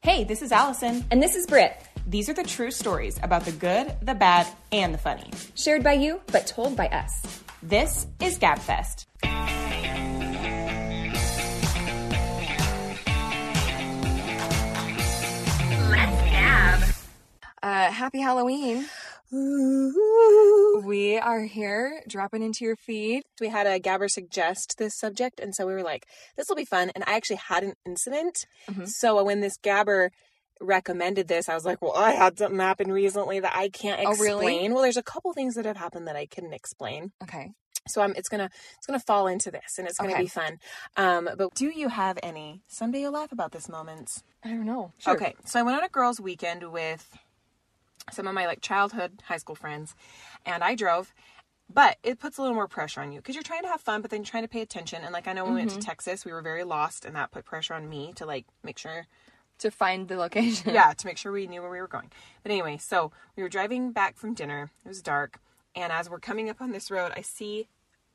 Hey, this is Allison. And this is Britt, These are the true stories about the good, the bad, and the funny. shared by you, but told by us. This is GabFest. Let's gab. Uh, happy Halloween. We are here dropping into your feed. We had a Gabber suggest this subject, and so we were like, this will be fun. And I actually had an incident. So when this Gabber recommended this, I was like, well, I had something happen recently that I can't Oh, explain. really? Well, there's a couple things that have happened that I couldn't explain. Okay. So I'm, it's gonna it's gonna fall into this, and it's gonna Okay. be fun. Um, but do you have any? Someday you'll laugh about this moments. I don't know. Sure. Okay, so I went on a girls' weekend with some of my like childhood high school friends, and I drove. But it puts a little more pressure on you because you're trying to have fun, but then you're trying to pay attention. And like I know when we went to mm-hmm. Texas, we were very lost, and that put pressure on me to like make sure To find the location. yeah, to make sure we knew where we were going. But anyway, so we were driving back from dinner. It was dark, and as we're coming up on this road, I see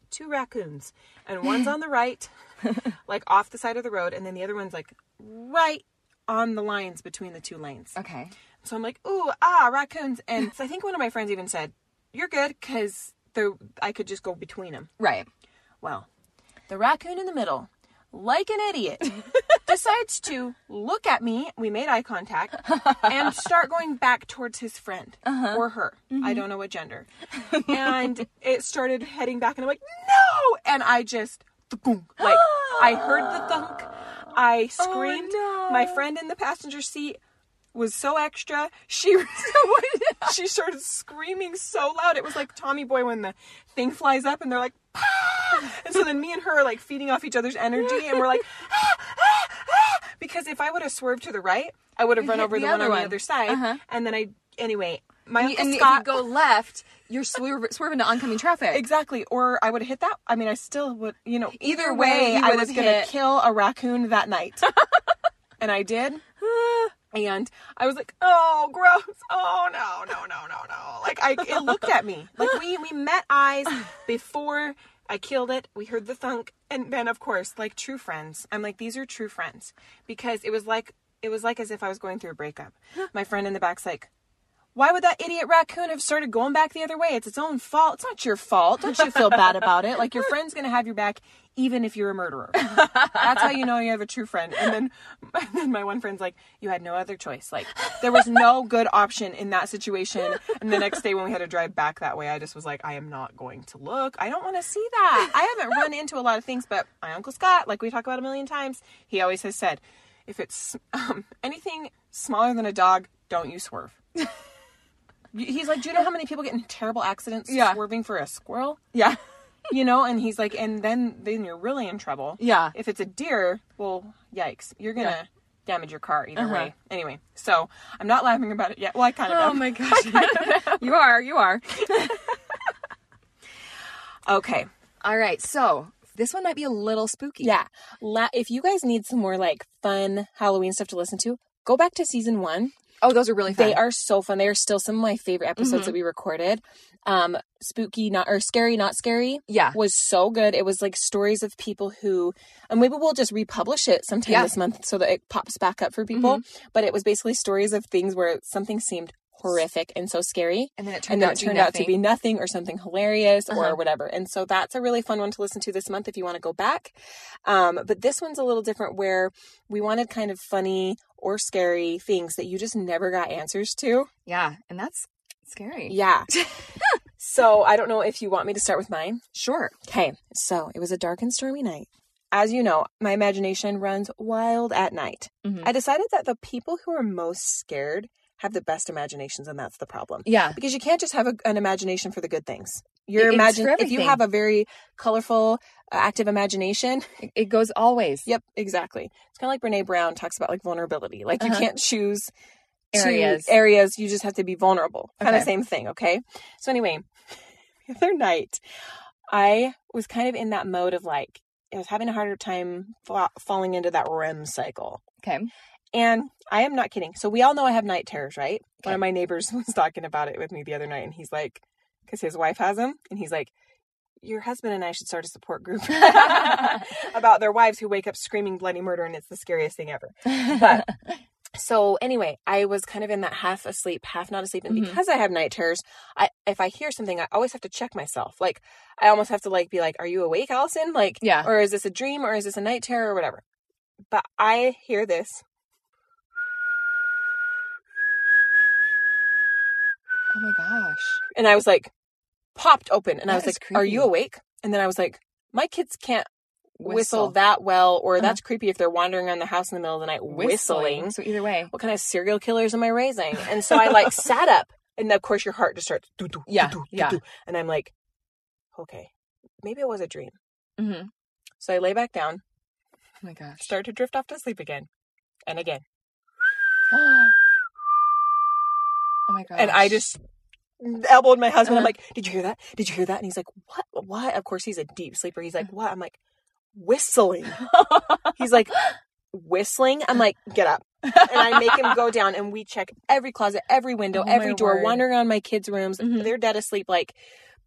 two raccoons, and one's on the right, like off the side of the road, and then the other one's like right on the lines between the two lanes. Okay. So I'm like, ooh, ah, raccoons, and so I think one of my friends even said, "You're good," because I could just go between them. Right. Well, the raccoon in the middle, like an idiot, decides to look at me. We made eye contact and start going back towards his friend or her. I don't know what gender. And it started heading back, and I'm like, no! And I just, thunk, like, I heard the thunk. I screamed. no. My friend in the passenger seat was so extra. She she started screaming so loud. It was like Tommy Boy when the thing flies up and they're like, "Ah!" and so then me and her are like feeding off each other's energy, and we're like, "Ah, ah, ah," because if I would have swerved to the right, I would have run over the the, one on one. the other side, Uh-huh. and then I anyway. My You- uncle and Scott if you go left, you're swerv- swerving to oncoming traffic. exactly, or I would have hit that. I mean, I still would, you know. Either, Either way, way, I was gonna kill a raccoon that night, and I did. And I was like, "Oh, gross! Oh no, no, no, no, no!" Like I, it looked at me. Like we we met eyes before I killed it. We heard the thunk, and then of course, like true friends, I'm like, "These are true friends," because it was like it was like as if I was going through a breakup. My friend in the back's like, why would that idiot raccoon have started going back the other way? It's its own fault. It's not your fault. Don't you feel bad about it? Like your friend's gonna have your back even if you're a murderer. That's how you know you have a true friend. And then, and then my one friend's like, you had no other choice. Like there was no good option in that situation. And the next day when we had to drive back that way, I just was like, I am not going to look. I don't want to see that. I haven't run into a lot of things, but my uncle Scott, like we talk about a million times, he always has said, if it's um, anything smaller than a dog, don't you swerve. He's like, do you know how many people get in terrible accidents Yeah. swerving for a squirrel? Yeah. You know, and he's like, and then then you're really in trouble. Yeah. If it's a deer, well, yikes, you're gonna Yeah. damage your car either Uh-huh. way. Anyway, so I'm not laughing about it yet. Well, I kind of Oh am. my gosh. you are. You are. Okay. All right. So this one might be a little spooky. Yeah. La- if you guys need some more like fun Halloween stuff to listen to, go back to season one. Oh, those are really fun. They are so fun. They are still some of my favorite episodes Mhm. that we recorded. Um, spooky, not or scary, not scary. Yeah. was so good. It was like stories of people who, and maybe we'll just republish it sometime Yeah. this month so that it pops back up for people. But it was basically stories of things where something seemed horrific and so scary. And then it turned And then out it to turned be out to nothing. be nothing or something hilarious Uh-huh. or whatever. And so that's a really fun one to listen to this month if you want to go back. Um, but this one's a little different where we wanted kind of funny or scary things that you just never got answers to. Yeah, and that's scary. Yeah. so I don't know if you want me to start with mine. Sure. Okay, so it was a dark and stormy night. As you know, my imagination runs wild at night. Mhm. I decided that the people who are most scared have the best imaginations, and that's the problem. Yeah. Because you can't just have a, an imagination for the good things. Your imagine if you have a very colorful, uh, active imagination. It, it goes always. Yep, exactly. It's kind of like Brene Brown talks about like vulnerability. Like you Uh-huh. can't choose Areas. areas. You just have to be vulnerable. Kind of same thing. Okay. So anyway, the other night, I was kind of in that mode of like I was having a harder time fa- falling into that REM cycle. Okay. And I am not kidding. So we all know I have night terrors, right? One of my neighbors was talking about it with me the other night, and he's like, because his wife has them, and he's like, your husband and I should start a support group about their wives who wake up screaming bloody murder, and it's the scariest thing ever. But So anyway, I was kind of in that half asleep, half not asleep, and Mhm. because I have night terrors, I if I hear something, I always have to check myself. Like I almost have to like be like, "Are you awake, Allison?" Like, Yeah. or is this a dream, or is this a night terror, or whatever. But I hear this, Oh my gosh. and I was like, popped open, and I was like, "Are you awake?" And then I was like, "My kids can't whistle, Whistle. that well, or Uh-huh. that's creepy if they're wandering around the house in the middle of the night whistling." So either way. What kind of serial killers am I raising? And so I like sat up, and of course your heart just starts. doo, doo, doo, Yeah, doo, yeah. And I'm like, okay, maybe it was a dream. Mm-hmm. So I lay back down, Oh my gosh. start to drift off to sleep again, and again, oh my gosh. and I just elbowed my husband. I'm Uh-huh. like, "Did you hear that? Did you hear that?" And he's like, "What? What?" Of course, he's a deep sleeper. He's like, "What?" I'm like, "Whistling." He's like, "Whistling." I'm like, "Get up." and I make him go down and we check every closet, every window, Oh, every door, word. wandering around my kids' rooms. Mhm. They're dead asleep. Like,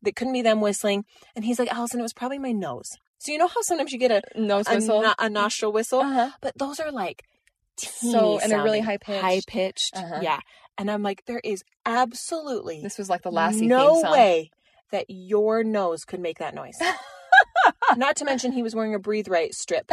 it couldn't be them whistling. And he's like, Allison, it was probably my nose. So, you know how sometimes you get a, nose a, whistle. no- a nostril whistle? uh-huh. But those are like So- and they're really high-pitched. High pitched. Uh-huh. Yeah. And I'm like, there is absolutely This was like the Lassie no way that your nose could make that noise. Not to mention he was wearing a breathe right strip.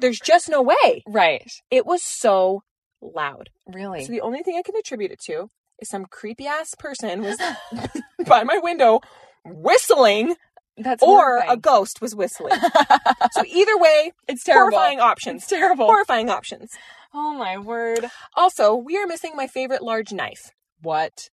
There's just no way. Right. It was so loud. Really. So the only thing I can attribute it to is some creepy ass person was by my window whistling That's or a ghost was whistling. so either way, it's terrible. horrifying options. It's terrible. Horrifying options. oh my word. Also, we are missing my favorite large knife. What?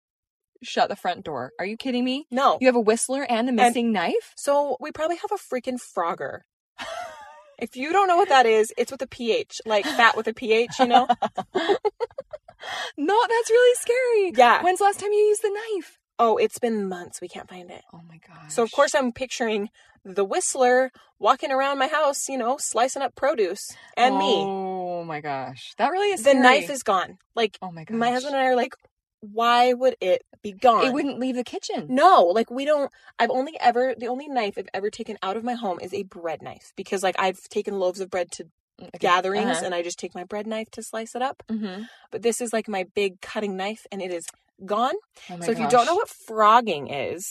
Shut the front door. Are you kidding me? No. You have a whistler and a missing knife? So we probably have a freaking Phrogger. if you don't know what that is, it's with a PH, like fat with a PH, you know? No, that's really scary. Yeah. When's the last time you used the knife? Oh, it's been months. We can't find it. Oh my gosh. So of course I'm picturing the whistler walking around my house, you know, slicing up produce, and me. Oh my gosh. That really is The scary. knife is gone. Like Oh my gosh. my husband and I are like, why would it be gone? It wouldn't leave the kitchen. No, like we don't. I've only ever the only knife I've ever taken out of my home is a bread knife because like I've taken loaves of bread to Okay. gatherings Uh-huh. and I just take my bread knife to slice it up. Mhm. But this is like my big cutting knife and it is gone. Oh so if you don't know what phrogging is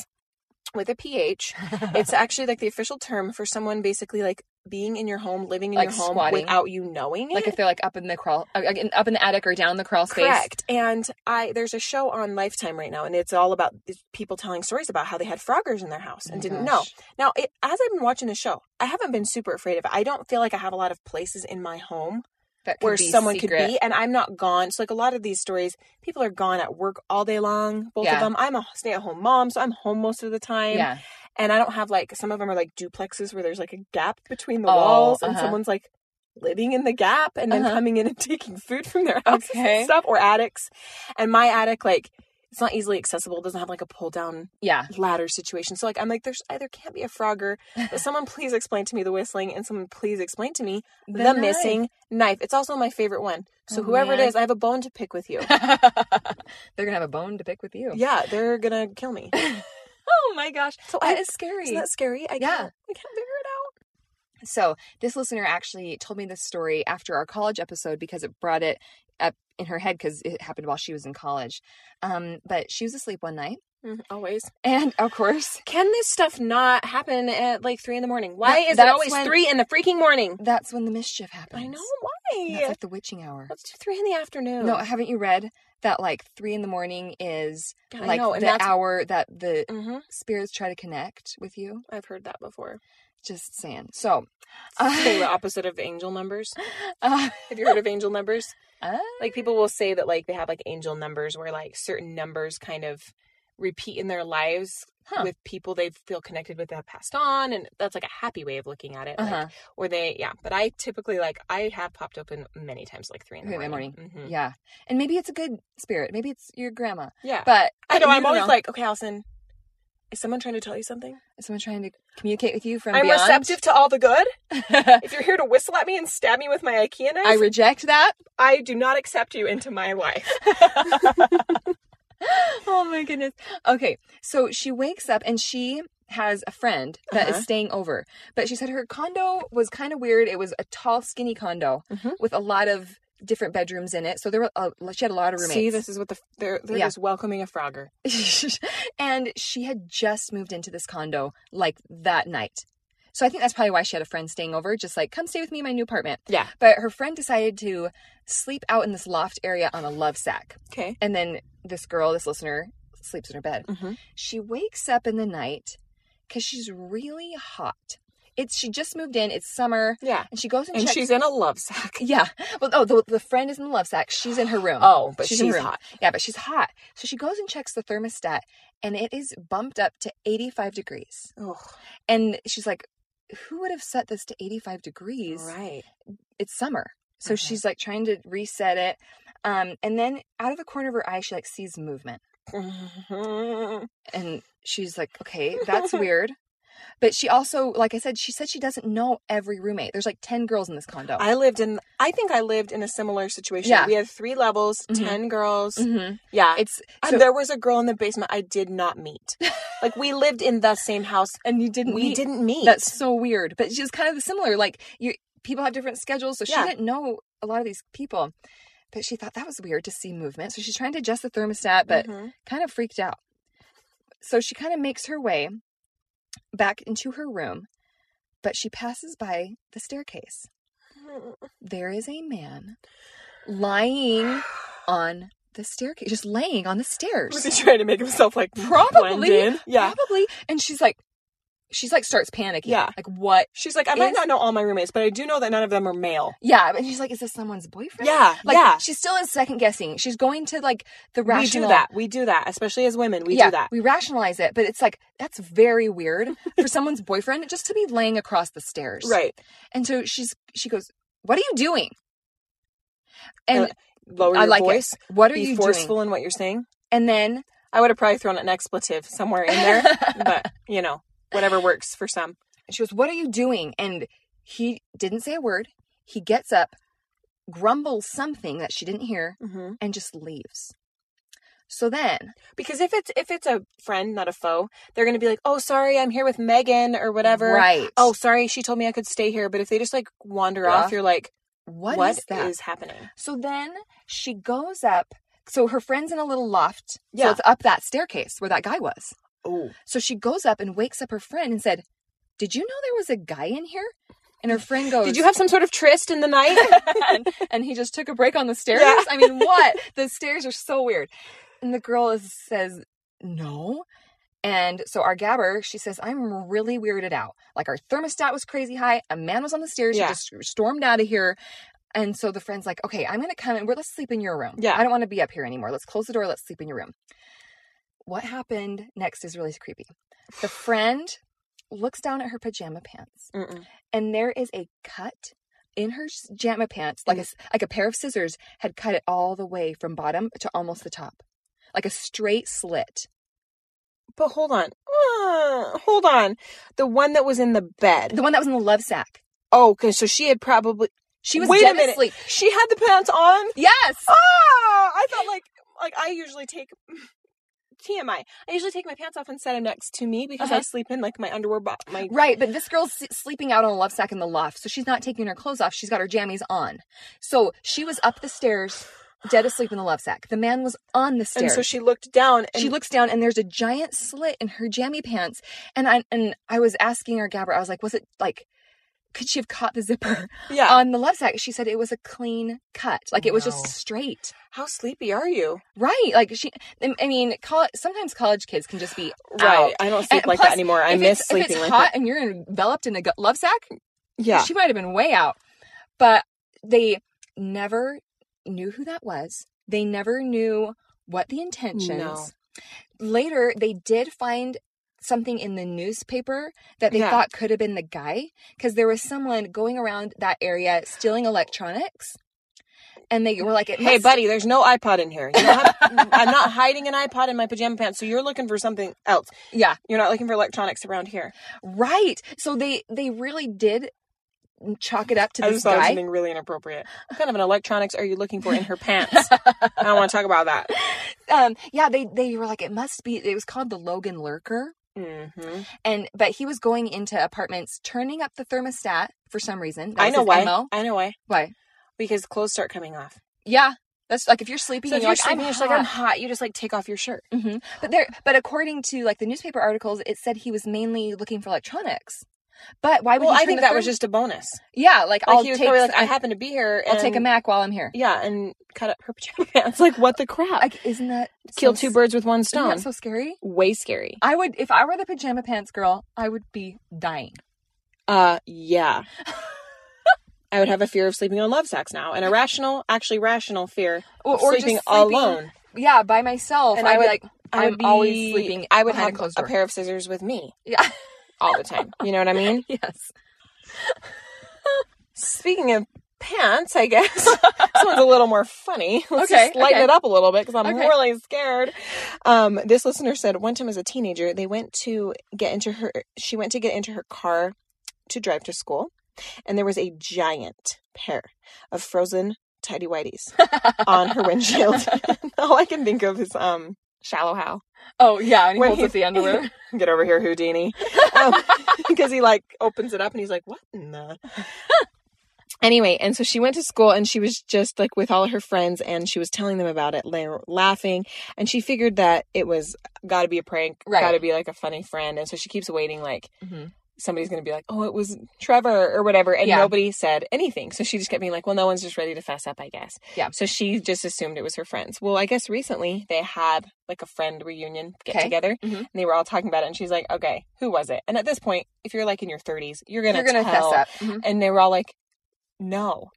with a ph, it's actually like the official term for someone basically like being in your home, living in Like your home squatting. without you knowing it. like if they're like up in the crawl, uh, up in the attic or down the crawl space. Correct. And I there's a show on Lifetime right now, and it's all about people telling stories about how they had phroggers in their house Oh and my didn't know. Now, it, as I've been watching the show, I haven't been super afraid of it. I don't feel like I have a lot of places in my home where someone secret. could be, and I'm not gone. So, like a lot of these stories, people are gone at work all day long. Both Yeah. of them. I'm a stay-at-home mom, so I'm home most of the time. Yeah. And I don't have like some of them are like duplexes where there's like a gap between the Oh, walls, and uh-huh. someone's like living in the gap and then Uh-huh. coming in and taking food from their houses Okay. and stuff, or attics. And my attic, like, it's not easily accessible. It doesn't have like a pull down Yeah. ladder situation. So like I'm like, there's either can't be a phrogger, but someone please explain to me the whistling, and someone please explain to me the, knife. missing knife. It's also my favorite one. So Oh, whoever it man. is, I have a bone to pick with you. They're gonna have a bone to pick with you. yeah, they're gonna kill me. Oh my gosh. So That I, is scary. isn't that scary? I Yeah. can't, I can't figure it out. So this listener actually told me this story after our college episode because it brought it up in her head because it happened while she was in college. Um, but she was asleep one night, Mm, Always. and of course, Can this stuff not happen at like three in the morning? Why That- is it always when- three in the freaking morning? that's when the mischief happens. I know why. That's like the witching hour. Let's do three in the afternoon. No, haven't you read that like three in the morning is God, like the that's- hour that the hmm spirits try to connect with you? I've heard that before. Just saying. So, Say the opposite of angel numbers. uh, Have you heard of angel numbers? Uh, Like people will say that like they have like angel numbers where like certain numbers kind of repeat in their lives Huh. with people they feel connected with that have passed on and that's like a happy way of looking at it. uh-huh. or they yeah. But I typically like I have popped open many times like three in the Three in the morning. morning. Mhm. Yeah, and maybe it's a good spirit. Maybe it's your grandma. Yeah. But I know I'm always like, okay, Allison, is someone trying to tell you something? Is someone trying to communicate with you from I'm beyond? receptive to all the good. If you're here to whistle at me and stab me with my IKEA knife, I reject that. I do not accept you into my life. oh my goodness. Okay, so she wakes up and she has a friend that is Uh-huh. staying over. But she said her condo was kind of weird. It was a tall, skinny condo Mhm. with a lot of different bedrooms in it. So there were uh, she had a lot of roommates. See, this is what the they're they're Yeah. just welcoming a Phrogger. and she had just moved into this condo like that night. So I think that's probably why she had a friend staying over, just like, come stay with me in my new apartment. Yeah. But her friend decided to sleep out in this loft area on a love sack. Okay. And then this girl, this listener, sleeps in her bed. Mhm. She wakes up in the night because she's really hot. It's she just moved in. It's summer, Yeah. and she goes and, And checks. she's in a love sack. yeah. Well, oh, the, the friend is in the love sack. She's in her room. Oh, but She's she's, in her room. hot. Yeah, but she's hot. So she goes and checks the thermostat, and it is bumped up to 85 degrees. Ugh, And she's like, "Who would have set this to 85 degrees? right. It's summer." So Mhm. she's like trying to reset it. Um, and then out of the corner of her eye, she like sees movement, Mhm. and she's like, "Okay, that's weird." But she also, like I said, she said she doesn't know every roommate. There's like 10 girls in this condo. I lived in. I think I lived in a similar situation. Yeah. We had three levels, Mhm. ten girls. Mhm. Yeah. It's and so, there was a girl in the basement I did not meet. like we lived in the same house. and you didn't We meet- didn't meet. That's so weird. But she's kind of similar. Like you people have different schedules, so she Yeah. didn't know a lot of these people. But she thought that was weird to see movement. So she's trying to adjust the thermostat, but Mhm. kind of freaked out. So she kind of makes her way back into her room, but she passes by the staircase. There is a man lying on the staircase, just laying on the stairs. Was he trying to make himself like Probably. blend in? Yeah. Probably. And she's like, she's like starts panicking. Yeah. Like what? She's like, I might Is- not know all my roommates, but I do know that none of them are male. Yeah, but she's like, is this someone's boyfriend? Yeah, Like yeah. she's still in second guessing. She's going to like the We do that. We do that, especially as women. We yeah, do that. We rationalize it, but it's like that's very weird for someone's boyfriend just to be laying across the stairs. Right. And so she's she goes, What are you doing? And Uh, Lower I your like it. voice. what are Be you forceful doing? in what you're saying. And then I would have probably thrown an expletive somewhere in there, but you know, whatever works for some. And she goes, What are you doing? And he didn't say a word. He gets up, grumbles something that she didn't hear, Mm-hmm. and just leaves. So then Because if it's if it's a friend, not a foe, they're gonna be like, "Oh, sorry, I'm here with Megan or whatever." Right. Oh, sorry, she told me I could stay here. But if they just like wander Yeah. off, you're like, what "What is is that? happening?" So then she goes up. So her friend's in a little loft. So Yeah. it's up that staircase where that guy was. Oh, So she goes up and wakes up her friend and said, Did you know there was a guy in here? And her friend goes, did you have some sort of tryst in the night? and, and he just took a break on the stairs? Yeah. I mean, what? the stairs are so weird. And the girl is, says, No. And so our gabber, she says, I'm really weirded out. Like our thermostat was crazy high. A man was on the stairs. Yeah. He just stormed out of here. And so the friend's like, okay, I'm going to come and we're, let's sleep in your room. Yeah. I don't want to be up here anymore. Let's close the door. Let's sleep in your room. What happened next is really creepy. The friend looks down at her pajama pants Mm-mm. and there is a cut in her pajama pants, like a s- like a pair of scissors had cut it all the way from bottom to almost the top, like a straight slit. But hold on, Uh, hold on. The one that was in the bed. The one that was in the love sack. Oh, okay. So she had probably. She was Wait a minute. asleep. She had the pants on. Yes. Ah, I thought like like I usually take TMI. I usually take my pants off and set them next to me because I Uh-huh. sleep in like my underwear. Bo- my Right, but this girl's sleeping out on a love sack in the loft, so she's not taking her clothes off. She's got her jammies on. So she was up the stairs, dead asleep in the love sack. The man was on the stairs. and so she looked down and she looks down and there's a giant slit in her jammy pants. And I and I was asking her, gabber, I was like, was it like could she have caught the zipper yeah. on the love sack? She said it was a clean cut. Like it was just straight. How sleepy are you? Right. Like she I mean, col- sometimes college kids can just be Right. out. I don't sleep And like plus, that anymore. I miss sleeping if it's like hot that. and you're enveloped in a love sack, Yeah. she might have been way out. But they never knew who that was. They never knew what the intentions. No. Later, they did find something in the newspaper that they Yeah. thought could have been the guy because there was someone going around that area stealing electronics. And they were like, it Hey, must- buddy, there's no iPod in here. You have, I'm not hiding an iPod in my pajama pants, so you're looking for something else. Yeah, You're not looking for electronics around here. right. So they they really did chalk it up to I this just thought it was guy. something really inappropriate. What kind of an electronics are you looking for in her pants? I don't want to talk about that. Um, yeah, they they were like, it must be. It was called the Logan Lurker. Hmm and but he was going into apartments turning up the thermostat for some reason I know why. MO. I know why. why because clothes start coming off. Yeah. That's like if you're sleeping So and if you're you're like, sleeping, I'm you're just hot. like, I'm hot. You just like take off your shirt. hmm But there, but according to like the newspaper articles, it said he was mainly looking for electronics. But why would Well, I think that was just a bonus. yeah. Like, Like I'll was take probably like, I happen to be here. I'll take a Mac while I'm here. Yeah, and cut up her pajama pants. Like what the crap? Like, isn't that Kill so two birds with one Isn't stone. that so scary? Way scary. I would if I were the pajama pants girl. I would be dying. Uh, yeah. I would have a fear of sleeping on love sacks now, an irrational, actually rational fear Or, of or sleeping, just sleeping alone. Yeah, by myself. And And I I'd be like, I I'm would be, always sleeping. I would have a, a pair of scissors with me Yeah. all the time. You know what I mean? yes. Speaking of pants, I guess this one's a little more funny. Let's Okay, just lighten okay. it up a little bit because I'm Okay. really scared. Um, this listener said one time as a teenager, they went to get into her. She went to get into her car to drive to school, and there was a giant pair of frozen tidy whities on her windshield. All I can think of is um, Shallow Hal. Oh yeah, and he When holds he- up the underwear. Get over here, Houdini. Because he like opens it up and he's like, what in the. Anyway, and so she went to school and she was just like with all her friends and she was telling them about it, la- laughing. And she figured that it was got to be a prank, Right. got to be like a funny friend. And so she keeps waiting, like Mhm. Somebody's going to be like, oh, it was Trevor or whatever. And Yeah. nobody said anything. So she just kept being like, well, no one's just ready to fess up, I guess. Yeah. So she just assumed it was her friends. Well, I guess recently they had like a friend reunion get Okay. together Mhm. and they were all talking about it. And she's like, okay, who was it? And at this point, if you're like in your 30s, you're going to You're tell. fess up. Mhm. And they were all like, no.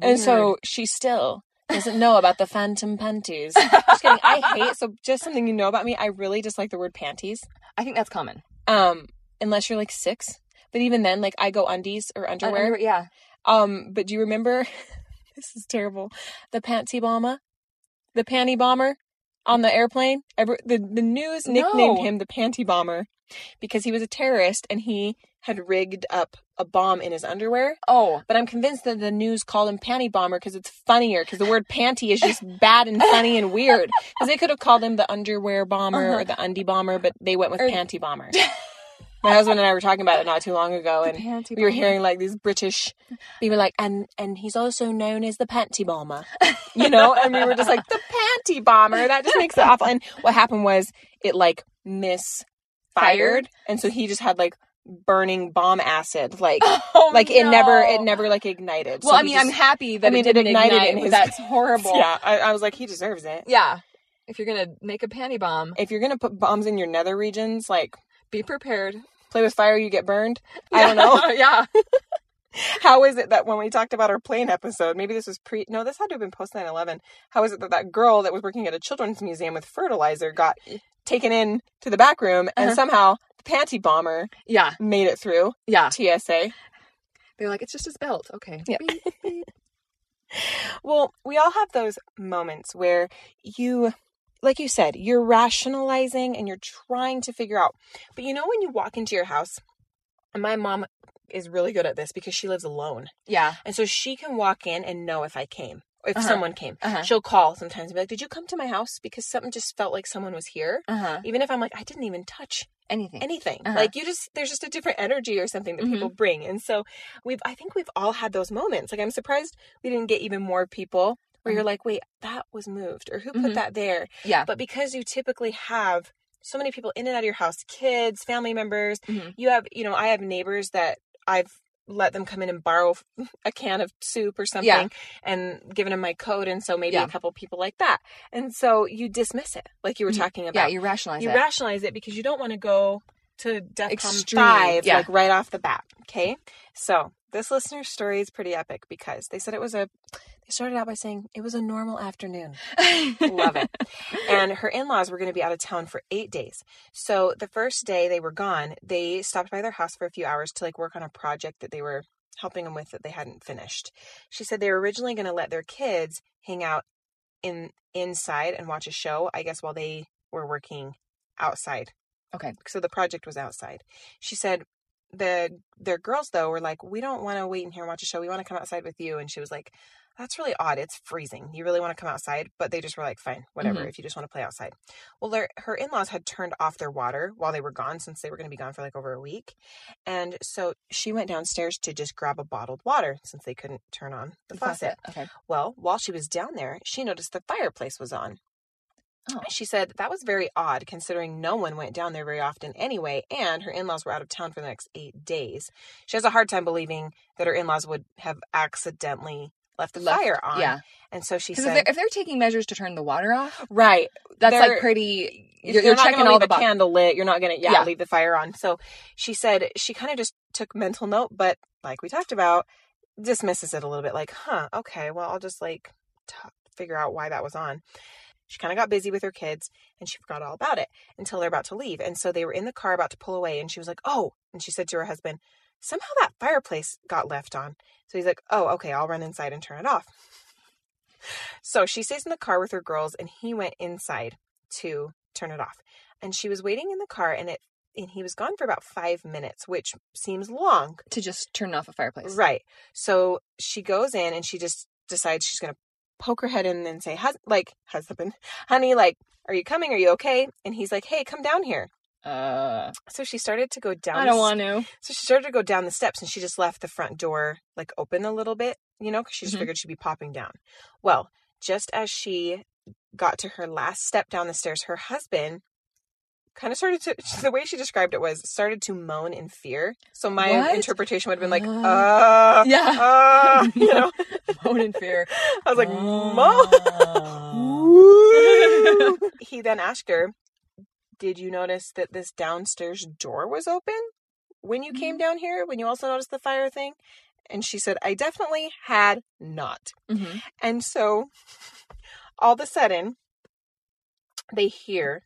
And so she still doesn't know about the phantom panties. just kidding. I hate so just something you know about me. I really dislike the word panties. I think that's common. Um, unless you're like six. But even then, like I go undies or underwear. Underwear, yeah. Um, but do you remember? this is terrible. The panty bomber, the panty bomber on the airplane. Every, the the news nicknamed No. him the panty bomber because he was a terrorist and he had rigged up a bomb in his underwear. Oh, But I'm convinced that the news called him panty bomber because it's funnier because the word panty is just bad and funny and weird. Because they could have called him the underwear bomber Uh-huh. or the undie bomber, but they went with Or- panty bomber. My husband and I were talking about it not too long ago, and we were hearing like these British people like, and and he's also known as the panty bomber, you know. And we were just like the panty bomber. That just makes it awful. And what happened was it like misfired, and so he just had like burning bomb acid, like Oh, like it never it never like ignited. Well, So I mean, I'm happy that I mean, it it ignited ignite, in his- that's horrible. Yeah, I, I was like, he deserves it. Yeah. If you're gonna make a panty bomb, If you're gonna put bombs in your nether regions, like be prepared. play with fire, you get burned. I don't know. yeah. How is it that when we talked about our plane episode, maybe this was pre, no, this had to have been post 9 11. How is it that that girl that was working at a children's museum with fertilizer got taken in to the back room and Uh-huh. somehow the panty bomber Yeah. made it through Yeah. TSA? They're like, it's just his belt. Okay. Yeah. Well, we all have those moments where you, like you said, you're rationalizing and you're trying to figure out. But you know, when you walk into your house, and my mom is really good at this because she lives alone. yeah. And so she can walk in and know if I came, if Uh-huh. someone came. Uh-huh. She'll call sometimes and be like, Did you come to my house? Because something just felt like someone was here. Uh huh. Even if I'm like, I didn't even touch Anything. anything. Uh-huh. Like you just there's just a different energy or something that Mhm. people bring. And so we've I think we've all had those moments. Like I'm surprised we didn't get even more people where you're like, wait, that was moved or who put Mhm. that there? Yeah. But because you typically have so many people in and out of your house, kids, family members, Mhm. you have, you know, I have neighbors that I've let them come in and borrow a can of soup or something Yeah. and given them my code and so maybe Yeah. a couple people like that. And so you dismiss it like you were Mhm. talking Yeah. about You rationalize you it. rationalize it because you don't want to go to DEFCON Extreme, 5 yeah. like right off the bat. Okay. So this listener's story is pretty epic because they said it was a, they started out by saying it was a normal afternoon. Love it. And her in laws were going to be out of town for eight days. So the first day they were gone, they stopped by their house for a few hours to like work on a project that they were helping them with that they hadn't finished. She said they were originally going to let their kids hang out in inside and watch a show, I guess while they were working outside. Okay. So the project was outside. She said the their girls though were like, "We don't want to wait in here and watch a show. We want to come outside with you." And she was like, that's really odd. It's freezing. You really want to come outside? But they just were like, fine, whatever, Mhm. if you just want to play outside. Well, their, her in laws had turned off their water while they were gone since they were going to be gone for like over a week. And so she went downstairs to just grab a bottled water since they couldn't turn on the faucet. Okay. Well, while she was down there, she noticed the fireplace was on. Oh. She said that was very odd considering no one went down there very often anyway, and her in laws were out of town for the next eight days. She has a hard time believing that her in laws would have accidentally left the Left- fire on. Yeah. And so she said, if, they're, if they're taking measures to turn the water off, right. that's like pretty. You're, You're, checking all leave the a candle lit. You're not gonna yeah, Yeah. leave the fire on. So she said she kind of just took mental note, but like we talked about, dismisses it a little bit. Like, huh, okay, well I'll just like t- figure out why that was on. She kind of got busy with her kids and she forgot all about it until they're about to leave. And so they were in the car about to pull away, and she was like, oh, and she said to her husband, somehow that fireplace got left on. So he's like, oh, okay, I'll run inside and turn it off. So she stays in the car with her girls, and he went inside to turn it off. And she was waiting in the car, and it and he was gone for about five minutes, which seems long, to just turn off a fireplace. right? So she goes in, and she just decides she's gonna poke her head in and say, Hus- like husband, honey, like, are you coming? Are you okay? And he's like, hey, come down here. Uh, So she started to go down. I don't want to. so she started to go down the steps and she just left the front door like open a little bit, you know, because she just Mhm. figured she'd be popping down. Well, just as she got to her last step down the stairs, her husband kind of started to, the way she described it was started to moan in fear. So my What? interpretation would have been like, Uh, uh, Yeah. uh, you know, Moan in fear. I was like, Oh. Mo. he then asked her, Did you notice that this downstairs door was open when you came down here? When you also noticed the fire thing? And she said, I definitely had not. Mhm. And so all of a sudden, they hear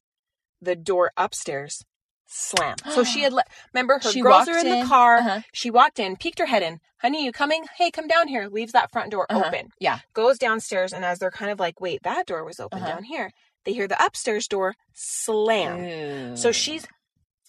the door upstairs slam. So she had let, remember, her She girls are walked in the car. uh-huh. She walked in, peeked her head in. Honey, you coming? Hey, come down here. Leaves that front door Uh-huh. open Yeah. goes downstairs and as they're kind of like wait that door was open Uh-huh. down here they hear the upstairs door slam Ew. so she's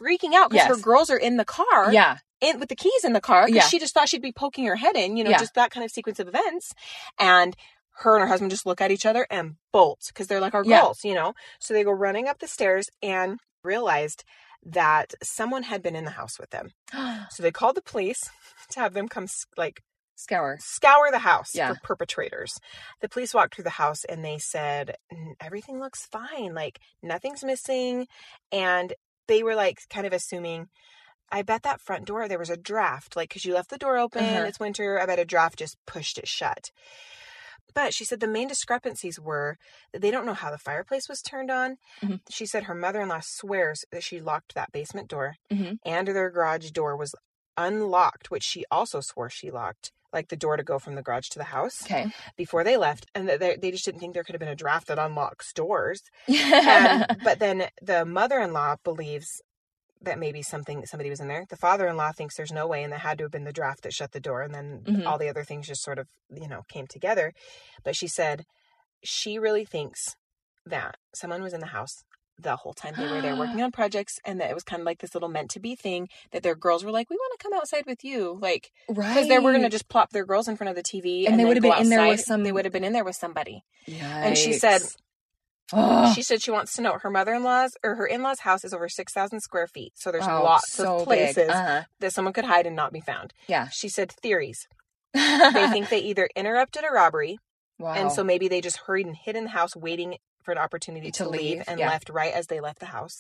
freaking out because her girls are in the car Yeah. in with the keys in the car because Yeah. she just thought she'd be poking her head in you know Yeah. just that kind of sequence of events and her and her husband just look at each other and bolt because they're like our Yeah. girls you know so they go running up the stairs and realized that someone had been in the house with them so they called the police to have them come like Scour. scour the house Yeah. for perpetrators. The police walked through the house and they said everything looks fine, like nothing's missing, and they were like kind of assuming. I bet that front door there was a draft, like because you left the door open. Uh-huh. It's winter. I bet a draft just pushed it shut. But she said the main discrepancies were that they don't know how the fireplace was turned on. Mhm. She said her mother in law swears that she locked that basement door Mhm. and their garage door was unlocked, which she also swore she locked, like the door to go from the garage to the house Okay. before they left. And they, they just didn't think there could have been a draft that unlocks doors. Yeah. And, but then the mother in law believes that maybe something somebody was in there. The father-in-law thinks there's no way and that had to have been the draft that shut the door and then Mhm. all the other things just sort of, you know, came together. But she said she really thinks that someone was in the house the whole time they were there working on projects and that it was kind of like this little meant to be thing that their girls were like, We want to come outside with you. Like right. because they were gonna just plop their girls in front of the TV And they would have been in there with some- they would have been in there with somebody. Yeah. And she said- oh, She said she wants to know her mother in law's or her in law's house is over six thousand square feet. So there's lots so of places Uh-huh. that someone could hide and not be found. Yeah. She said theories. They think they either interrupted a robbery wow. and so maybe they just hurried and hid in the house waiting for an opportunity to, To leave, leave, and yeah. left right as they left the house.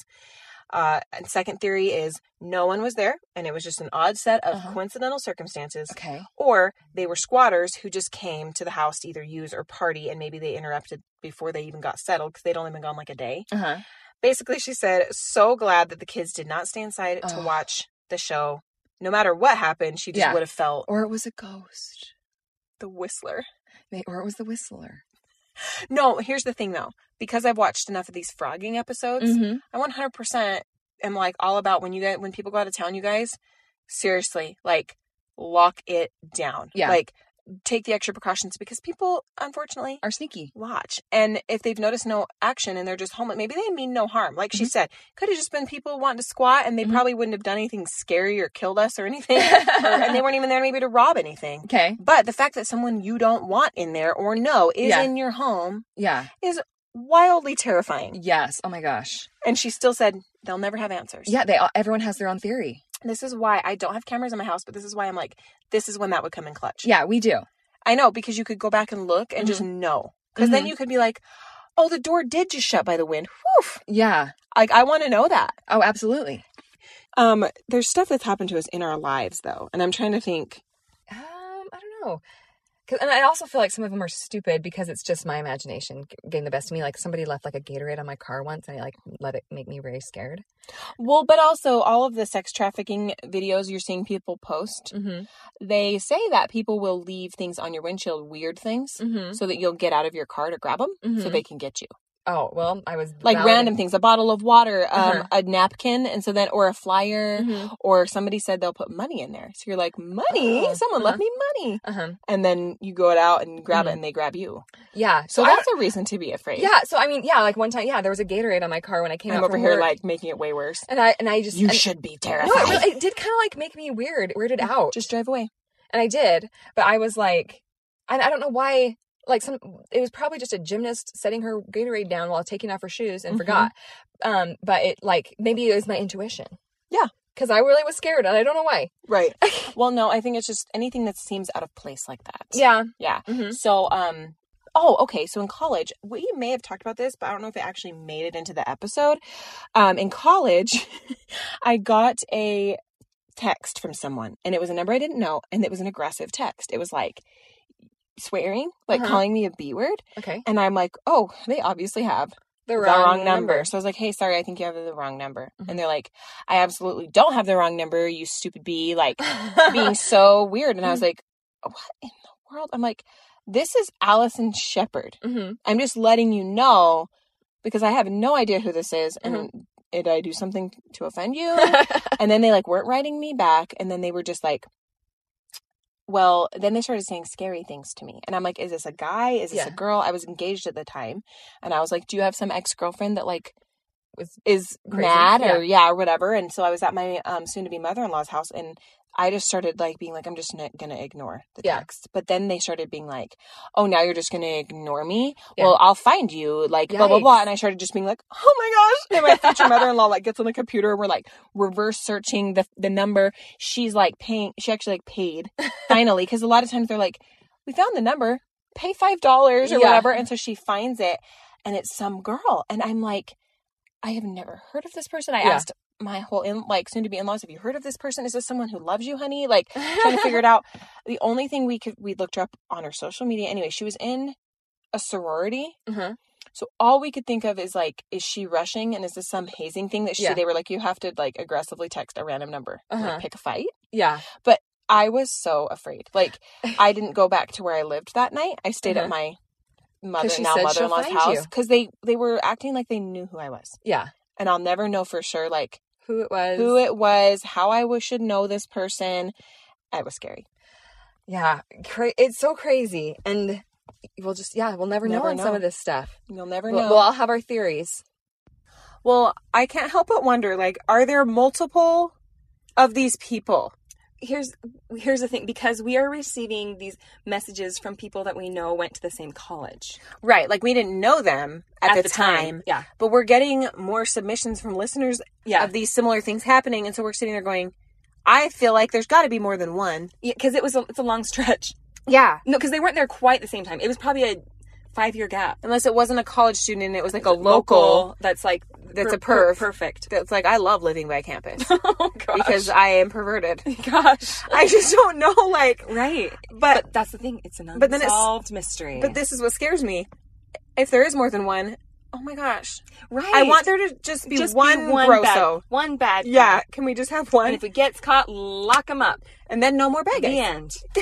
Uh, and second theory is no one was there and it was just an odd set of Uh-huh. coincidental circumstances. okay. Or they were squatters who just came to the house to either use or party and maybe they interrupted before they even got settled because they'd only been gone like a day. Uh huh. Basically, she said, so glad that the kids did not stay inside to watch the show. No matter what happened, she just Yeah. would have felt Or it was a ghost. the whistler. Or it was the whistler. No, here's the thing though. Because I've watched enough of these phrogging episodes, Mm-hmm. I 100% am like all about when you guys, when people go out of town, you guys, seriously, like lock it down. Yeah. Like take the extra precautions because people, unfortunately, Are sneaky. watch. And if they've noticed no action and they're just home, maybe they mean no harm. Like she said, could have just been people wanting to squat and they Mhm. probably wouldn't have done anything scary or killed us or anything. or, and they weren't even there maybe to rob anything. Okay. But the fact that someone you don't want in there or know is Yeah. in your home Yeah. is wildly terrifying. Yes. Oh my gosh. And she still said they'll never have answers. Yeah. They all, everyone has their own theory. This is why I don't have cameras in my house, but this is why I'm like, this is when that would come in clutch. Yeah, we do. I know because you could go back and look and just know. Because then Mhm. you could be like, oh, the door did just shut by the wind. Whew. Yeah. Like I want to know that. Oh, absolutely. Um, there's stuff that's happened to us in our lives though, and I'm trying to think. Um, I don't know. And I also feel like some of them are stupid because it's just my imagination getting the best of me. Like somebody left like a Gatorade on my car once, and I like let it make me very scared. Well, but also all of the sex trafficking videos you're seeing people post, Mm-hmm. they say that people will leave things on your windshield, weird things, Mm-hmm. so that you'll get out of your car to grab them, so Mhm. they can get you. Oh well, I was Like random things, a bottle of water, um, Uh-huh. a napkin, and so then or a flyer, Mhm. or somebody said they'll put money in there. So you're like, money? Oh, Someone left me money. Uh-huh. And then you go it out and grab it Mhm. and they grab you. Yeah. So So that's a reason to be afraid. yeah. So I mean, yeah. Like one time, yeah, there was a Gatorade on my car when I came I'm out over from here work, like making it way worse. and I and I just You and- should be No, terrified. it, really, it did kind of like make me weird, weirded out. Just drive away. and I did, but I was like, I, I don't know why. Like some, it was probably just a gymnast setting her Gatorade down while taking off her shoes and Mhm. forgot. Um, but it like maybe it was my intuition. Yeah. because I really was scared and I don't know why. Right. well, no, I think it's just anything that seems out of place like that. Yeah. Yeah. Mhm. So, um, oh, okay. So in college, we may have talked about this, but I don't know if it actually made it into the episode. Um, in college, I got a text from someone, and it was a number I didn't know, and it was an aggressive text. It was like swearing, like Uh-huh. calling me a B word, Okay. and I'm like, oh, they obviously have The the wrong, number. So I was like, hey, sorry, I think you have the wrong number. Mhm. And they're like, I absolutely don't have the wrong number, you stupid B, Like, being so weird. And I was Mm-hmm. like, what in the world? I'm like, this is Allison Shepard. hmm I'm just letting you know because I have no idea who this is. And Mm-hmm. did I do something to offend you? and then they like weren't writing me back. And then they were just like, well, then they started saying scary things to me. And I'm like, is this a guy? Is this Yeah. a girl? I was engaged at the time. And I was like, do you have some ex girlfriend that like Was is crazy? mad Yeah. or yeah or whatever? And so I was at my um, soon to be mother in law's house and I just started like being like, I'm just not gonna ignore the Yeah. text. But then they started being like, Oh, now you're just gonna ignore me? Yeah. Well, I'll find you, like blah blah blah. And I started just being like, Oh my gosh. And my future mother in law like gets on the computer and we're like reverse searching the the number. She's like paying she actually like paid finally, because a lot of times they're like, We found the number, pay five dollars or Yeah. whatever. And so she finds it and it's some girl. And I'm like, I have never heard of this person. I Yeah. asked my whole in like soon to be in laws, have you heard of this person? Is this someone who loves you, honey? Like trying to figure it out. The only thing we could we looked her up on her social media anyway, she was in a sorority. Mhm. So all we could think of is like, is she rushing and is this some hazing thing that she Yeah. they were like, you have to like aggressively text a random number, Uh-huh. pick a fight. Yeah. But I was so afraid. Like I didn't go back to where I lived that night. I stayed Uh-huh. at my mother now mother in law's house because they they were acting like they knew who I was, Yeah. And I'll never know for sure like Who it was? who it was, how I should know this person. It was scary. Yeah. Cra- it's so crazy, and we'll just yeah, we'll never, know Never on some of this stuff. You'll never We'll, know. we'll all have our theories. well, I can't help but wonder like, are there multiple of these people? Here's here's the thing because we are receiving these messages from people that we know went to the same college Right, like we didn't know them at, the, time, Yeah. but we're getting more submissions from listeners Yeah. of these similar things happening, and so we're sitting there going, I feel like there's got to be more than one. Because it was a, it's a long stretch. Yeah, No, because they weren't there quite the same time. It was probably a five year gap. unless it wasn't a college student and it was like a local. that's like That's a per- perv. perfect. That's like I love living by campus oh gosh. because I am perverted. gosh. I just don't know, like, Right. but But that's the thing. It's an But then it's- unsolved mystery. but this is what scares me. If there is more than one, oh my gosh. Right. I want there to just be just one, be one grosso. bad, one bad. Yeah, can we just have And one? if it gets caught, lock him up. And then no more bad The end.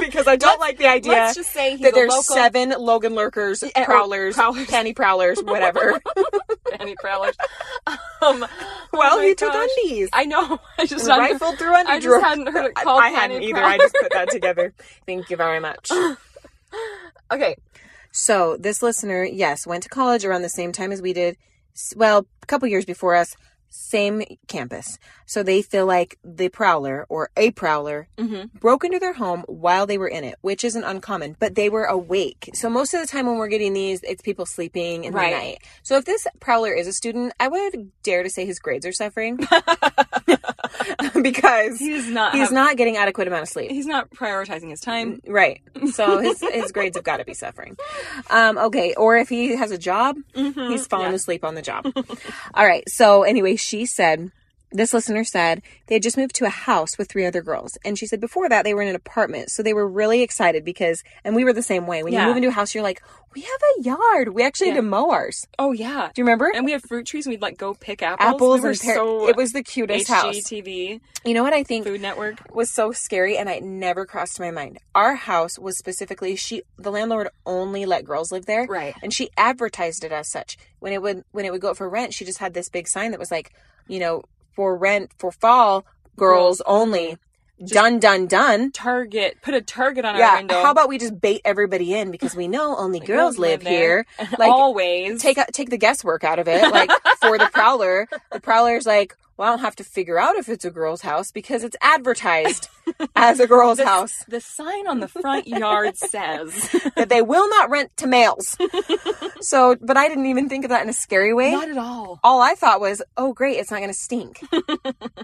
because I don't Let's- like the idea Let's just say that there's local seven Logan lurkers, prowlers, prowlers. penny prowlers, whatever. Penny Prowlers. Um, well, oh he took gosh. undies. I know. I just Rifled through undies. I just hadn't heard it called I, I hadn't either. I just put that together. Thank you very much. Okay. So this listener, yes, went to college around the same time as we did. Well, a couple years before us, same campus. So they feel like the prowler or a prowler Mm-hmm. broke into their home while they were in it, which isn't uncommon, but they were awake. So most of the time when we're getting these, it's people sleeping in Right. the night. So if this prowler is a student, I would dare to say his grades are suffering because He does not. he's have- not getting adequate amount of sleep. He's not prioritizing his time. Right. So his his grades have got to be suffering. Um, okay. Or if he has a job, Mhm. he's falling Yeah. asleep on the job. All right. So anyway, she said this listener said they had just moved to a house with three other girls, and she said before that they were in an apartment, so they were really excited because, and we were the same way. When you move into a house, you're like, we have a yard. We actually Yeah. had to mow ours. Oh yeah. Do you remember? And we have fruit trees, and we'd like go pick apples. Apples we were so it was the cutest house. HGTV You know what I think Food Network. was so scary and it never crossed my mind. Our house was specifically she the landlord only let girls live there. Right. And she advertised it as such. When it would when it would go up for rent, she just had this big sign that was like, you know, for rent for fall, girls Girls only. done done done. Target. Put a target on our Yeah. window. How about we just bait everybody in because we know only The girls, live, here. Like Always. take take the guesswork out of it. Like for the prowler, the prowler's like, well, I don't have to figure out if it's a girl's house because it's advertised as a girl's the, house The sign on the front yard says. that they will not rent to males. so, but I didn't even think of that in a scary way. Not at all. All I thought was, oh, great, it's not going to stink.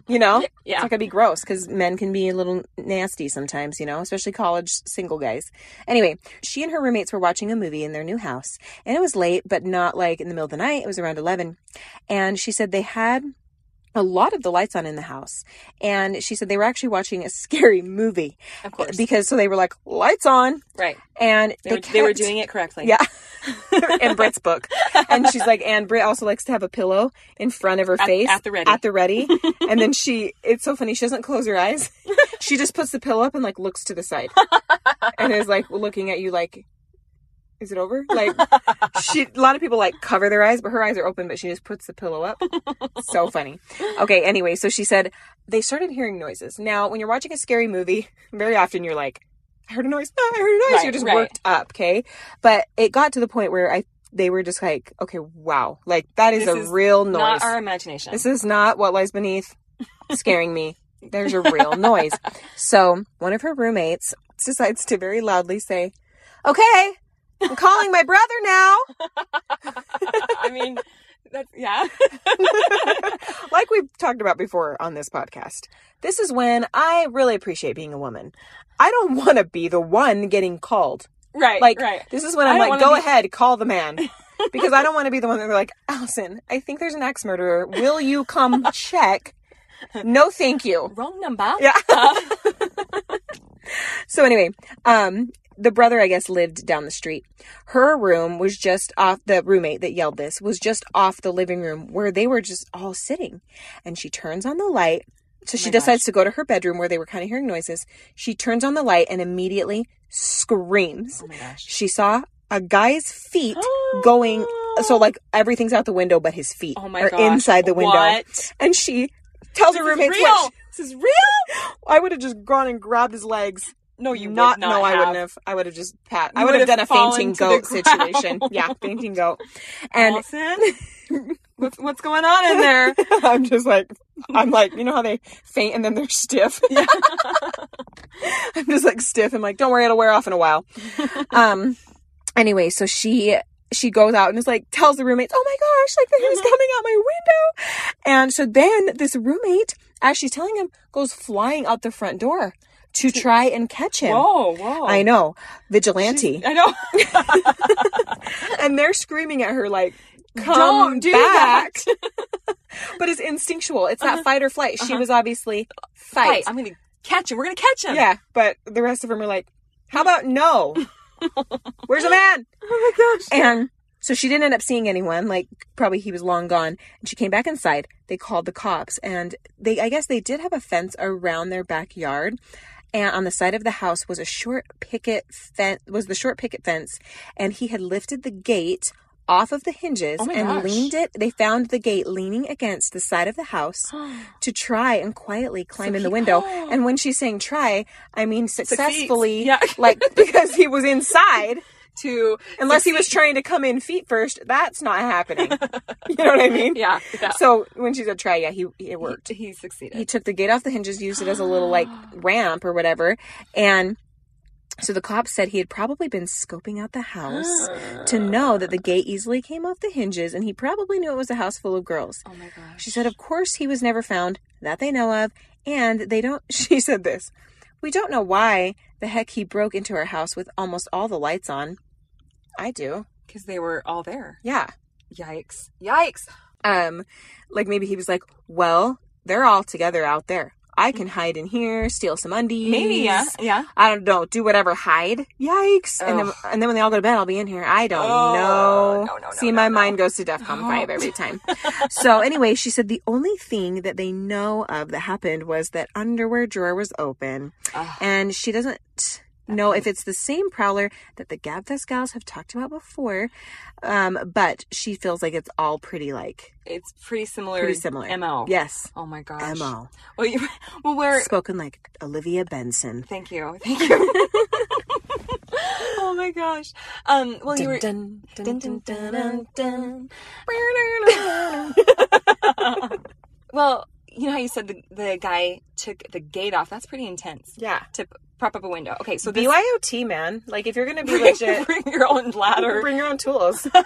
you know? It's Yeah. not going to be gross because men can be a little nasty sometimes, you know, especially college single guys. Anyway, she and her roommates were watching a movie in their new house, and it was late, but not like in the middle of the night. It was around 11. And she said they had a lot of the lights on in the house. And she said they were actually watching a scary movie Of course. because so they were like, lights on. right. And They, they, were, they were doing it correctly. Yeah. in Britt's book. And she's like, and Britt also likes to have a pillow in front of her At- face. at the ready. At the ready. and then she, it's so funny, she doesn't close her eyes. She just puts the pillow up and like looks to the side. and is like looking at you like, is it over? Like, she, a lot of people like cover their eyes, but her eyes are open, but she just puts the pillow up. so funny. Okay, anyway, so she said they started hearing noises. Now, when you're watching a scary movie, very often you're like, I heard a noise. Ah, I heard a noise. Right, you're just right. worked up, okay? But it got to the point where I they were just like, okay, wow, like that is This a is real noise. Not our imagination. This is not what lies beneath scaring me. There's a real noise. So one of her roommates decides to very loudly say, "Okay, I'm calling my brother now." I mean, that's yeah. like we've talked about before on this podcast, this is when I really appreciate being a woman. I don't want to be the one getting called. right. Like, right. this is when I'm like, go be- ahead, call the man. because I don't want to be the one that they're like, Allison, I think there's an axe murderer. Will you come check? No, thank you. Wrong number. Yeah. So anyway, um, the brother, I guess, lived down the street. Her room was just off the roommate that yelled this was just off the living room where they were just all sitting. And she turns on the light. So oh she Oh my decides to go to her bedroom where they were kind of hearing noises. She turns on the light and immediately screams. Oh my gosh. She saw a guy's feet going. So like everything's out the window, but his feet Oh my are gosh. inside the window. What? And she tells her This is roommates, real. This is real. I would have just gone and grabbed his legs No, you not, would not. no, I wouldn't have. I would have just pat. I would have done a fainting goat situation. Yeah, fainting goat. And Allison, what's what's going on in there? I'm just like, I'm like, you know how they faint and then they're stiff. Yeah. I'm just like stiff. I'm like, don't worry, it'll wear off in a while. um. Anyway, so she she goes out and is like tells the roommates, oh my gosh, like the hair's Mm-hmm. coming out my window. And so then this roommate, as she's telling him, goes flying out the front door to try and catch him. Whoa, whoa. I know, vigilante. I know. and they're screaming at her like come Don't do back that. but it's instinctual it's that Uh-huh. fight or flight she Uh-huh. was obviously Fight. fight I'm gonna catch him. We're gonna catch him. yeah but the rest of them are like how about no where's the man Oh my gosh. and So she didn't end up seeing anyone. Like probably he was long gone. And she came back inside. They called the cops, and they I guess they did have a fence around their backyard. And on the side of the house was a short picket fence. Was the short picket fence, and he had lifted the gate off of the hinges Oh and gosh. leaned it. They found the gate leaning against the side of the house to try and quietly climb in the he- window. And when she's saying try, I mean successfully, Yeah. like because he was inside. to Unless he was trying to come in feet first, that's not happening. you know what I mean? yeah, yeah. So when she said try, yeah, he it worked. He, he succeeded. He took the gate off the hinges, used it as a little like ramp or whatever, and so the cops said he had probably been scoping out the house to know that the gate easily came off the hinges, and he probably knew it was a house full of girls. oh my gosh. She said, of course, he was never found that they know of, and they don't. She said this. We don't know why the heck he broke into our house with almost all the lights on. I do. Because they were all there. Yeah. Yikes. Yikes. Um, like maybe he was like, well, they're all together out there. I can hide in here, steal some undies. Maybe, yeah. Yeah. I don't know, do whatever, hide. Yikes! And then, and then when they all go to bed, I'll be in here. I don't Oh, know. no, no, no, See, no, my no. mind goes to DEFCON oh. five every time. so anyway, she said the only thing that they know of that happened was that underwear drawer was open, and she doesn't know if it's the same prowler that the Gabfest gals have talked about before. Um, but she feels like it's all pretty like It's pretty similar. pretty similar. MO. Yes. Oh my gosh. Mo. Well, you, well, we're. Spoken like Olivia Benson. Thank you. Thank you. oh my gosh. Um. Well, you were. Dun, dun, Dun, dun, dun, dun, dun, dun. dun. well, you know how you said the the guy took the gate off. That's pretty intense Yeah. to prop up a window. Okay, so this, BYOT, man. Like, if you're going to be legit, bring your own ladder. bring your own tools.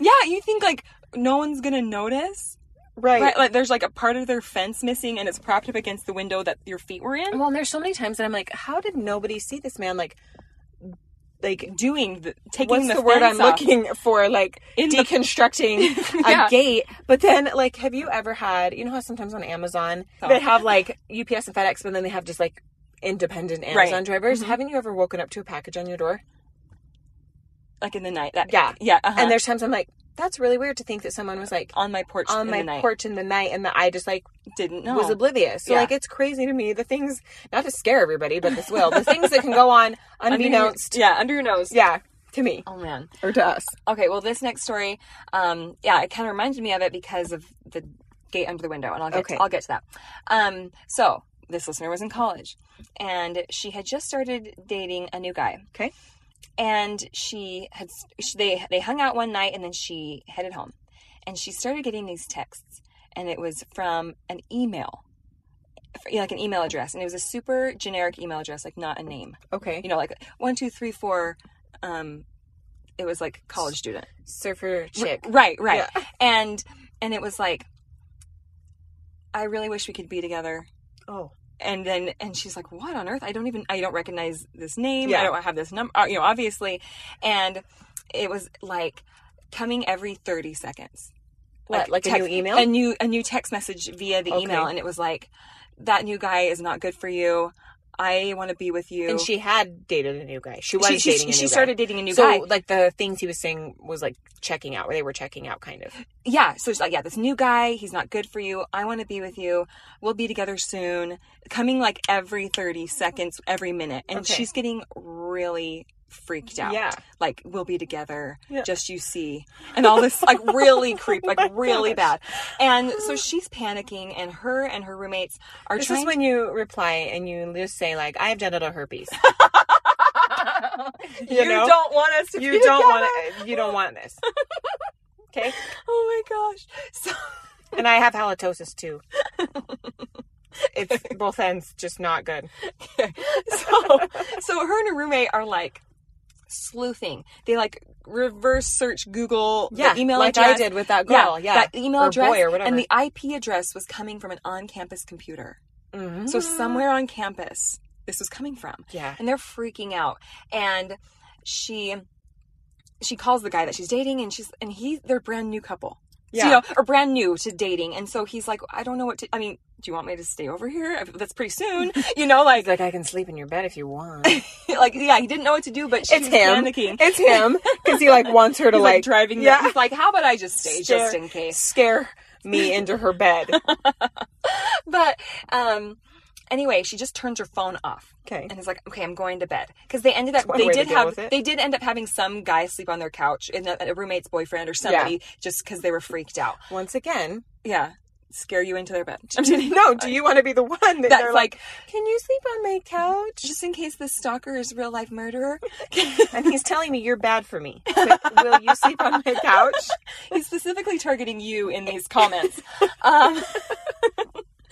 yeah, you think like no one's gonna notice, right. right? Like there's like a part of their fence missing, and it's propped up against the window that your feet were in. Well, and there's so many times that I'm like, how did nobody see this man? Like, like, Doing the taking what's the, the, word I'm off. looking for? Like, In the- deconstructing Yeah. a gate. But then, like, have you ever had, you know how sometimes on Amazon, Oh. they have like UPS and FedEx, but then they have just like independent Amazon Right. drivers? Mhm. Haven't you ever woken up to a package on your door? like in the night. That, Yeah. yeah. uh-huh. And there's times I'm like, that's really weird to think that someone was like on my porch on my porch in the night and that I just like Didn't know. was oblivious. So Yeah. like it's crazy to me the things not to scare everybody, but this will the things that can go on Under your- unbeknownst. yeah, under your nose. Yeah, to me Oh man. or to us. Okay, well, this next story, um, yeah, it kind of reminded me of it because of the gate under the window, and I'll get Okay. I'll get to that. Um, so this listener was in college, and she had just started dating a new guy. Okay. And she had they they hung out one night, and then she headed home, and she started getting these texts, and it was from an email. Like an email address, and it was a super generic email address, like not a name. Okay. You know, like one, two, three, four. Um, it was like college student. Surfer chick. Right, right. Yeah. And and it was like I really wish we could be together. Oh. And then and she's like, "What on earth? I don't even I don't recognize this name. Yeah. I don't have this number, uh, you know, obviously." And it was like coming every 30 seconds. What, like a text- new email? A new a new text message via the Okay. email and it was like that new guy is not good for you. I want to be with you. And she had dated a new guy. She was she, she, dating a new she guy. started dating a new so guy. like the things he was saying was like checking out, where they were checking out, kind of. yeah so she's like yeah this new guy he's not good for you i want to be with you we'll be together soon coming like every 30 seconds every minute and Okay. she's getting really freaked out Yeah. like we'll be together Yeah. just you see and all this like really oh creep like Oh really gosh. bad and so she's panicking and her and her roommates are This trying is when you reply and you just say like, "I have genital herpes." you, know? don't want us to you be don't together. want. You don't want this. Okay. oh my gosh so And I have halitosis too. It's both ends, just not good. so so her and her roommate are like sleuthing. They like reverse search Google Yeah, the email like address. I did with that girl. Yeah, that email Or address or whatever. and the IP address was coming from an on-campus computer. Mhm. So somewhere on campus this was coming from. yeah, And they're freaking out. And she she calls the guy that she's dating and she's and he they're a brand new couple. Yeah. you know, or brand new to dating. And so he's like, I don't know what to, I mean, do you want me to stay over here? That's pretty soon, you know, like, like, I can sleep in your bed if you want. like, yeah, he didn't know what to do, but It's him. panicking. It's him because he like wants her to like, like, driving. Yeah. Yeah. He's like, how about I just stay just in case? scare me into her bed. But, um, anyway, she just turns her phone off. Okay. and is like, okay, I'm going to bed because they ended up they did have they did end up having some guy sleep on their couch and a, a roommate's boyfriend or somebody just because they were freaked out. Once again, Yeah, scare you into their bed. I'm kidding. no. Do you want to be the one that That's they're like, like, can you sleep on my couch? just in case the stalker is real life murderer. And he's telling me you're bad for me. But will you sleep on my couch? He's specifically targeting you in these comments. um,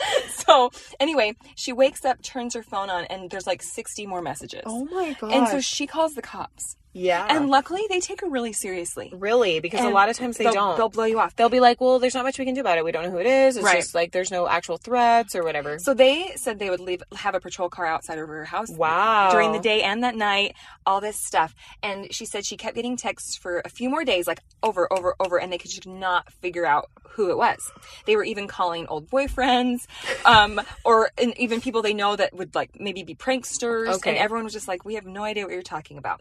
so anyway, she wakes up, turns her phone on, and there's like 60 more messages. Oh my god. and so she calls the cops. Yeah. And luckily, they take her really seriously. really, because a lot of times they they'll, don't. They'll blow you off. They'll be like, well, there's not much we can do about it. We don't know who it is. It's Right. just like there's no actual threats or whatever. So they said they would leave have a patrol car outside of her house wow. during the day and that night, all this stuff. And she said she kept getting texts for a few more days, like over, over, over, and they could just not figure out who it was. They were even calling old boyfriends, um, or and even people they know that would like maybe be pranksters. Okay. And everyone was just like, "We have no idea what you're talking about."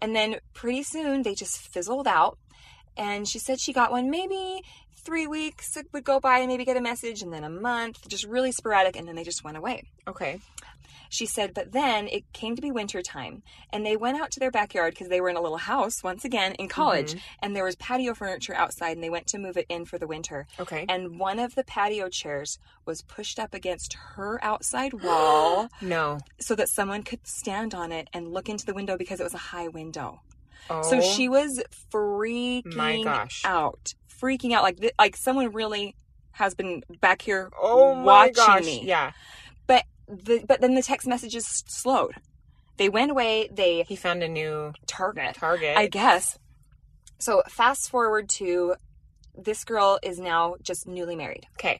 And then pretty soon they just fizzled out. And she said she got one maybe three weeks would go by and maybe get a message, and then a month, just really sporadic, and then they just went away. Okay. She said, but then it came to be winter time, and they went out to their backyard because they were in a little house once again in college, mm-hmm. and there was patio furniture outside, and they went to move it in for the winter. Okay. And one of the patio chairs was pushed up against her outside wall no. so that someone could stand on it and look into the window because it was a high window. Oh. So she was freaking My gosh. out, freaking out like th- like someone really has been back here Oh my watching gosh. me. Yeah. But the but then the text messages slowed. They went away. They He found a new target, target. I guess. So fast forward to this girl is now just newly married, okay.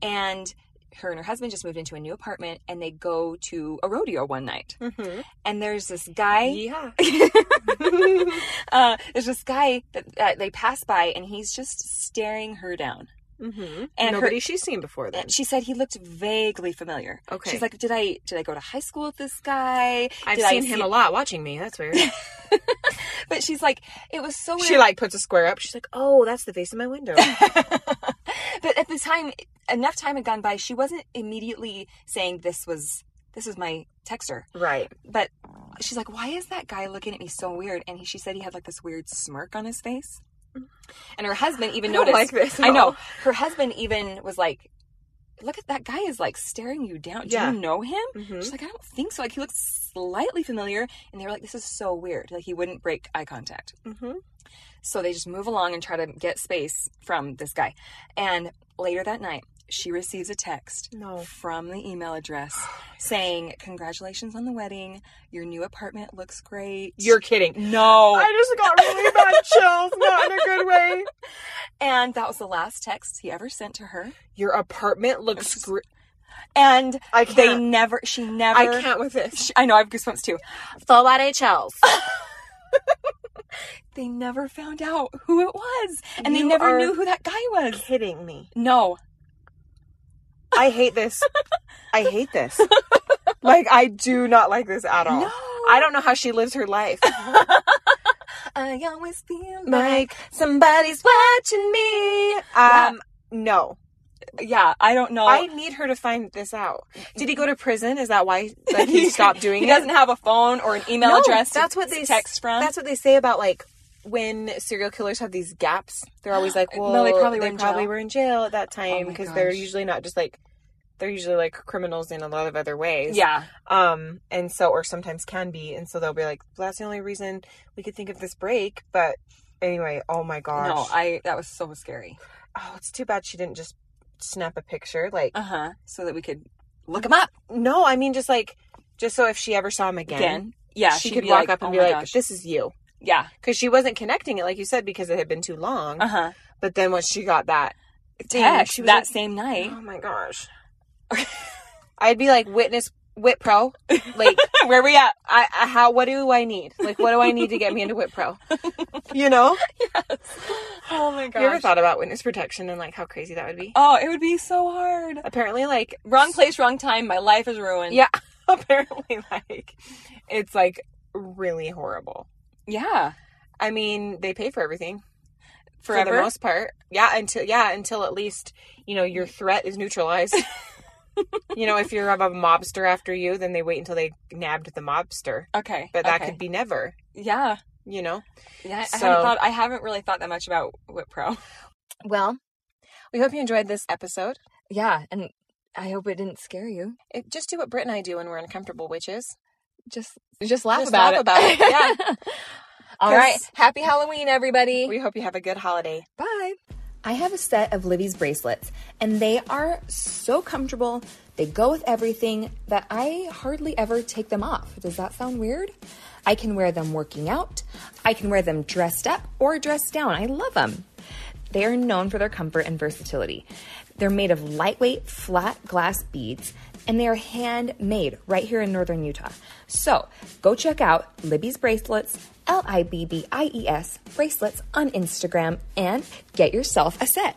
and her and her husband just moved into a new apartment, and they go to a rodeo one night, Mm-hmm. and there's this guy. Yeah. uh, there's this guy that, that they pass by, and he's just staring her down. Mm-hmm. And nobody her- she's seen before then. She said he looked vaguely familiar. Okay. She's like, did I did I go to high school with this guy? I've Did seen him a lot watching me. That's weird. But she's like, it was so weird. she like puts a square up. She's like, oh, that's the face of my window. but at the time, enough time had gone by. She wasn't immediately saying this was this is my texter. right. But she's like, why is that guy looking at me so weird? And he, she said he had like this weird smirk on his face. And her husband even I don't noticed. like this I know. all. Her husband even was like, look at that guy is like staring you down. Do Yeah. you know him? Mhm. She's like, I don't think so. Like he looks slightly familiar. And they were like, this is so weird. Like he wouldn't break eye contact. Mm-hmm. So they just move along and try to get space from this guy. And later that night, she receives a text No. from the email address oh saying, Congratulations on the wedding. Your new apartment looks great. You're kidding. no. I just got really bad chills, not in a good way. and that was the last text he ever sent to her. Your apartment looks great. And I they never, she never. I can't with this. She, I know, I have goosebumps too. Full body chills. They never found out who it was. And they never knew who that guy was. Kidding me. No. I hate this. I hate this. Like I do not like this at all. No. I don't know how she lives her life. I always feel like. Like somebody's watching me. Um, no. Yeah, I don't know. I need her to find this out. Did he go to prison? Is that why like he stopped doing he it? doesn't have a phone or an email No, address. to That's what they text from. That's what they say about like when serial killers have these gaps. They're always like, well, No, they probably were they in probably jail. were in jail at that time my because they're usually not just like they're usually like criminals in a lot of other ways. yeah. Um, and so or sometimes can be, and so they'll be like, well, that's the only reason we could think of this break. But anyway, oh my gosh, No, I that was so scary. oh, it's too bad she didn't just snap a picture. Like, Uh huh. So that we could look him up no, I mean just like just so if she ever saw him again, again. Yeah, she she'd could walk like, up and "Oh be like, gosh." "This is you," yeah. because she wasn't connecting it like you said because it had been too long. Uh huh. But then once she got that Text she was that like, same night. oh my gosh, I'd be like, witness WitPro, like. Where we at? I, I how what do I need? Like what do I need to get me into WitPro? You know? Yes. Oh my Have you ever thought about witness protection and like how crazy that would be? Oh, it would be so hard. Apparently, like Wrong place, wrong time. My life is ruined. yeah, apparently, like it's like really horrible. Yeah. I mean, they pay for everything for Forever. the most part. Yeah, until yeah, until at least you know your threat is neutralized. you know, if you're of a mobster after you, then they wait until they nabbed the mobster. okay. But that okay. could be never. Yeah. You know. Yeah. I So- haven't thought. I haven't really thought that much about WitPro. Well, we hope you enjoyed this episode. Yeah, and I hope it didn't scare you. It, just do what Britt and I do when we're uncomfortable, which is Just, just laugh Just about laugh it. about it, yeah. All 'Cause- right. Happy Halloween, everybody. we hope you have a good holiday. Bye. I have a set of Libbie's bracelets, and they are so comfortable. They go with everything that I hardly ever take them off. Does that sound weird? I can wear them working out. I can wear them dressed up or dressed down. I love them. They are known for their comfort and versatility. They're made of lightweight, flat glass beads, and they are handmade right here in northern Utah. So go check out Libbie's Bracelets, L I B B I E S bracelets on Instagram, and get yourself a set.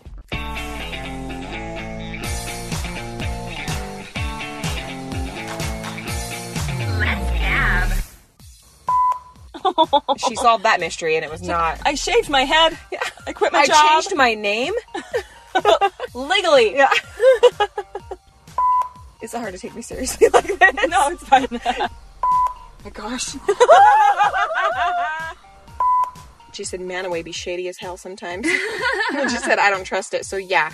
She solved that mystery, and it was not. I shaved my head. Yeah. I quit my I job I changed my name. legally. Yeah. Is it hard to take me seriously like this? No, it's fine. oh my gosh. She said, "Man, away be shady as hell sometimes." and she said, "I don't trust it." So yeah,